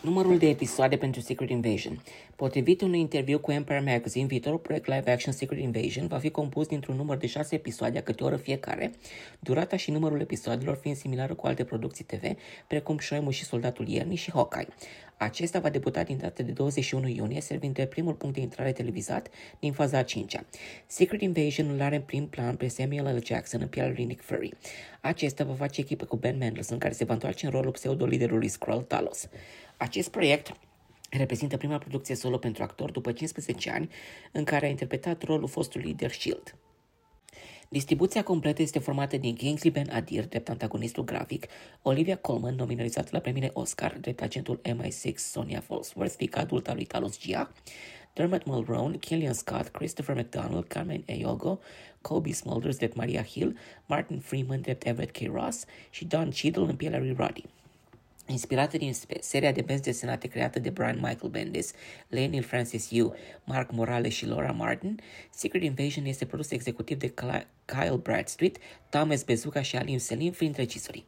Numărul de episoade pentru Secret Invasion. Potrivit unui interviu cu Empire Magazine, viitorul proiect live-action Secret Invasion va fi compus dintr-un număr de șase episoade, câte o oră fiecare, durata și numărul episoadelor fiind similară cu alte producții TV, precum Shoimu și Soldatul Iernii și Hawkeye. Acesta va debuta din data de 21 iunie, servind de primul punct de intrare televizat din faza a 5-a. Secret Invasion îl are în prim plan pe Samuel L. Jackson în pielea lui Nick Fury. Acesta va face echipă cu Ben Mendelsohn, care se va întoarce în rolul pseudo-liderului Skrull Talos. Acest proiect reprezintă prima producție solo pentru actor după 15 ani în care a interpretat rolul fostului lider SHIELD. Distribuția completă este formată din Kingsley Ben Adir, drept antagonistul grafic, Olivia Colman, nominalizată la premiile Oscar, drept agentul MI6 Sonia Falsworth, fica adulta lui Talos Gia, Dermot Mulroney, Killian Scott, Christopher McDonald, Carmen Eyogo, Kobe Smulders drept Maria Hill, Martin Freeman drept Everett K. Ross și Don Cheadle în pielea lui Roddy. Inspirată din seria de benzi desenate creată de Brian Michael Bendis, Lionel Francis Yu, Mark Morales și Laura Martin, Secret Invasion este produs executiv de Kyle Bradstreet, Thomas Bezuka și Alim Selim, fiind regisorii.